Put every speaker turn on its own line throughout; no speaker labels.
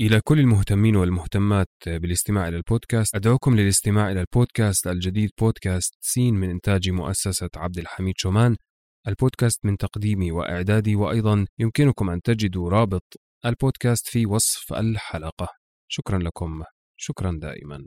إلى كل المهتمين والمهتمات بالاستماع إلى البودكاست أدعوكم للاستماع إلى البودكاست الجديد بودكاست سين من إنتاج مؤسسة عبد الحميد شومان. البودكاست من تقديمي وإعدادي وأيضا يمكنكم أن تجدوا رابط البودكاست في وصف الحلقة. شكرا لكم. شكرا دائما.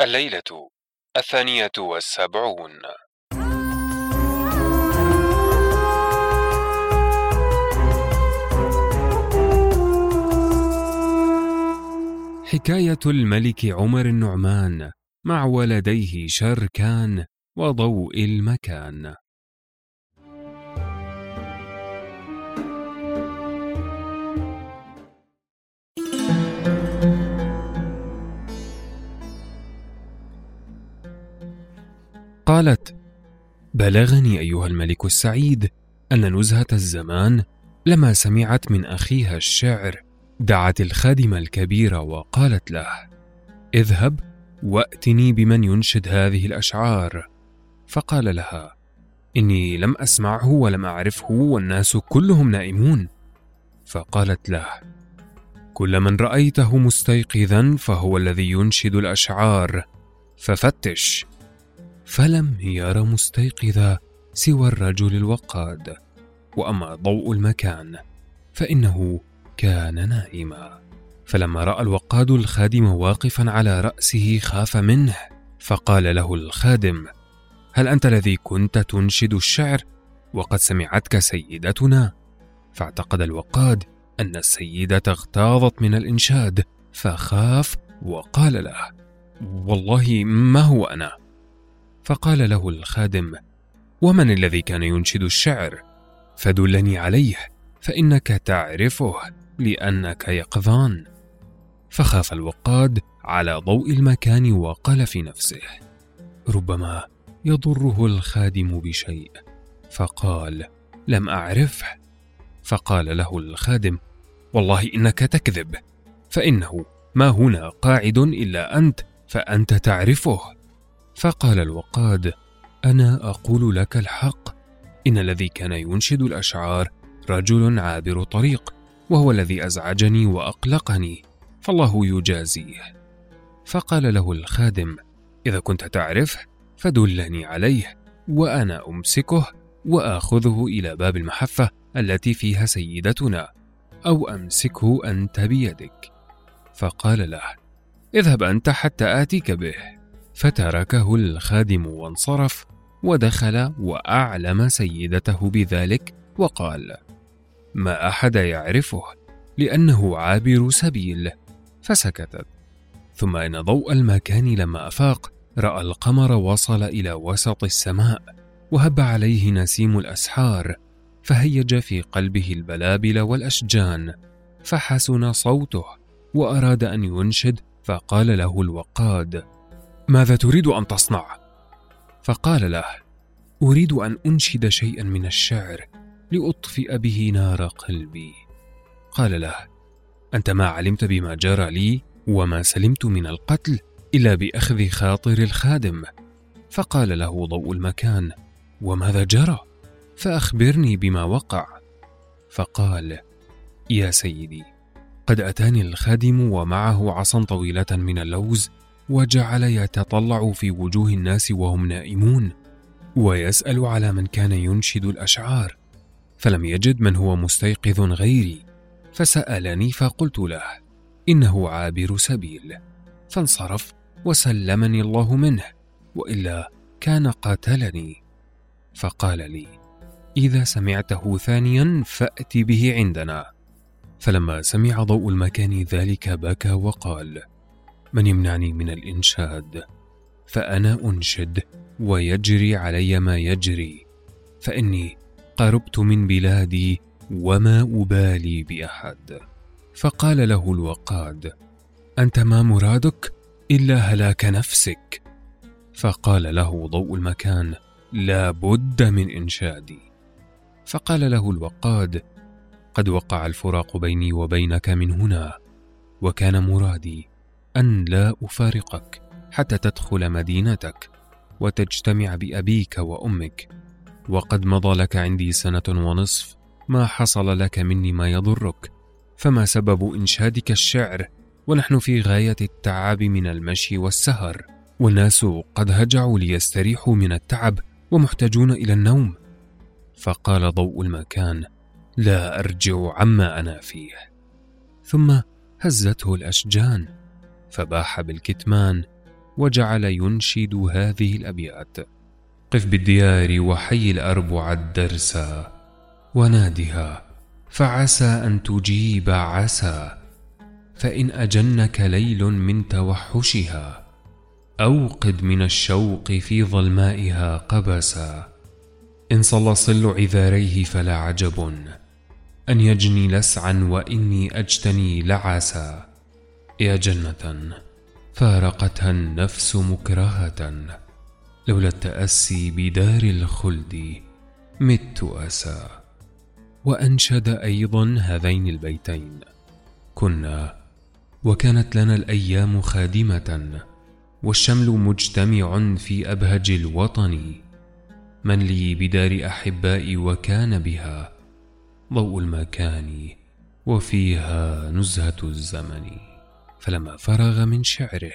الليلة الثانية والسبعون.
حكاية الملك عمر النعمان مع ولديه شركان وضوء المكان. قالت بلغني أيها الملك السعيد أن نزهة الزمان لما سمعت من أخيها الشعر دعت الخادم الكبير وقالت له اذهب وأتني بمن ينشد هذه الأشعار. فقال لها إني لم أسمعه ولم أعرفه والناس كلهم نائمون. فقالت له كل من رأيته مستيقظا فهو الذي ينشد الأشعار ففتش. فلم ير مستيقظا سوى الرجل الوقاد. وأما ضوء المكان فإنه كان نائما. فلما رأى الوقاد الخادم واقفا على رأسه خاف منه. فقال له الخادم هل أنت الذي كنت تنشد الشعر؟ وقد سمعتك سيدتنا. فاعتقد الوقاد أن السيدة اغتاظت من الإنشاد فخاف وقال له والله ما هو أنا؟ فقال له الخادم ومن الذي كان ينشد الشعر؟ فدلني عليه فإنك تعرفه لأنك يقظان. فخاف الوقاد على ضوء المكان وقال في نفسه ربما يضره الخادم بشيء. فقال لم أعرفه. فقال له الخادم والله إنك تكذب فإنه ما هنا قاعد إلا أنت فأنت تعرفه. فقال الوقاد أنا أقول لك الحق. إن الذي كان ينشد الأشعار رجل عابر طريق وهو الذي أزعجني وأقلقني فالله يجازيه. فقال له الخادم إذا كنت تعرفه فدلني عليه وأنا أمسكه وأخذه إلى باب المحفة التي فيها سيدتنا أو أمسكه أنت بيدك. فقال له اذهب أنت حتى آتيك به. فتركه الخادم وانصرف ودخل وأعلم سيدته بذلك وقال ما أحد يعرفه لأنه عابر سبيل. فسكتت. ثم إن ضوء المكان لما أفاق رأى القمر وصل إلى وسط السماء وهب عليه نسيم الأسحار فهيج في قلبه البلابل والأشجان فحسن صوته وأراد أن ينشد فقال له الوقاد ماذا تريد أن تصنع؟ فقال له أريد أن أنشد شيئا من الشعر لأطفئ به نار قلبي. قال له أنت ما علمت بما جرى لي وما سلمت من القتل إلا بأخذ خاطر الخادم. فقال له ضوء المكان وماذا جرى؟ فأخبرني بما وقع. فقال يا سيدي قد أتاني الخادم ومعه عصا طويلة من اللوز وجعل يتطلع في وجوه الناس وهم نائمون ويسأل على من كان ينشد الأشعار فلم يجد من هو مستيقظ غيري فسألني فقلت له إنه عابر سبيل. فانصرف وسلمني الله منه وإلا كان قاتلني. فقال لي إذا سمعته ثانيا فات به عندنا. فلما سمع ضوء المكان ذلك بكى وقال من يمنعني من الإنشاد؟ فأنا أنشد ويجري علي ما يجري. فإني قربت من بلادي وما أبالي بأحد. فقال له الوقاد أنت ما مرادك إلا هلاك نفسك. فقال له ضوء المكان لا بد من إنشادي. فقال له الوقاد قد وقع الفراق بيني وبينك من هنا وكان مرادي. أن لا أفارقك حتى تدخل مدينتك وتجتمع بأبيك وأمك. وقد مضى لك عندي سنة ونصف ما حصل لك مني ما يضرك. فما سبب إنشادك الشعر؟ ونحن في غاية التعب من المشي والسهر. والناس قد هجعوا ليستريحوا من التعب ومحتاجون إلى النوم. فقال ضوء المكان لا أرجع عما أنا فيه. ثم هزته الأشجان. فباح بالكتمان وجعل ينشد هذه الأبيات. قف بالديار وحي الأربع الدرسا ونادها فعسى أن تجيب عسى فإن أجنك ليل من توحشها. أوقد من الشوق في ظلمائها قبسا. إن صلى صل عذاريه فلا عجب أن يجني لسعا وإني أجتني لعسا. يا جنة فارقتها النفس مكرهة. لولا التأسي بدار الخلد مت أسى. وأنشد أيضا هذين البيتين. كنا وكانت لنا الأيام خادمة. والشمل مجتمع في أبهج الوطن. من لي بدار احبائي وكان بها. ضوء المكان وفيها نزهة الزمن. فلما فرغ من شعره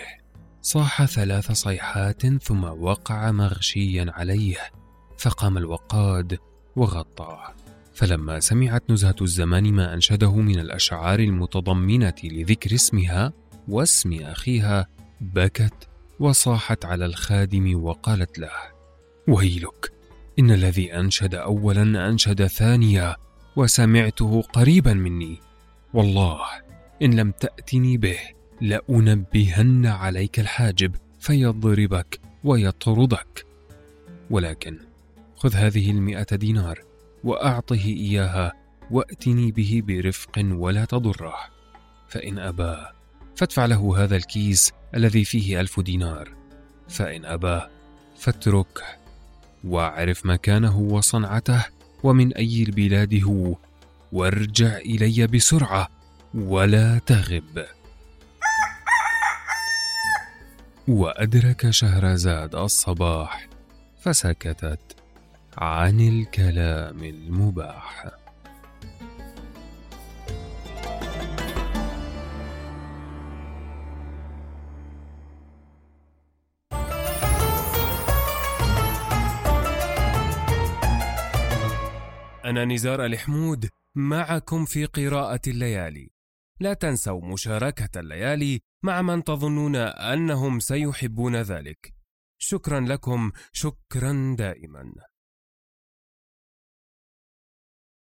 صاح ثلاث صيحات ثم وقع مغشيا عليه فقام الوقاد وغطاه. فلما سمعت نزهة الزمان ما أنشده من الأشعار المتضمنة لذكر اسمها واسم أخيها بكت وصاحت على الخادم وقالت له ويلك إن الذي أنشد اولا أنشد ثانيا وسمعته قريبا مني. والله إن لم تأتني به لأنبهن عليك الحاجب فيضربك ويطردك. ولكن خذ هذه المئة دينار وأعطه إياها وأتني به برفق ولا تضره. فإن اباه فادفع له هذا الكيس الذي فيه ألف دينار. فإن اباه فاتركه واعرف مكانه وصنعته ومن أي البلاد هو وارجع إلي بسرعة ولا تغب. وأدرك شهرزاد الصباح فسكتت عن الكلام المباح.
أنا نزار الحمود معكم في قراءة الليالي. لا تنسوا مشاركة الليالي مع من تظنون أنهم سيحبون ذلك. شكرا لكم شكرا دائما.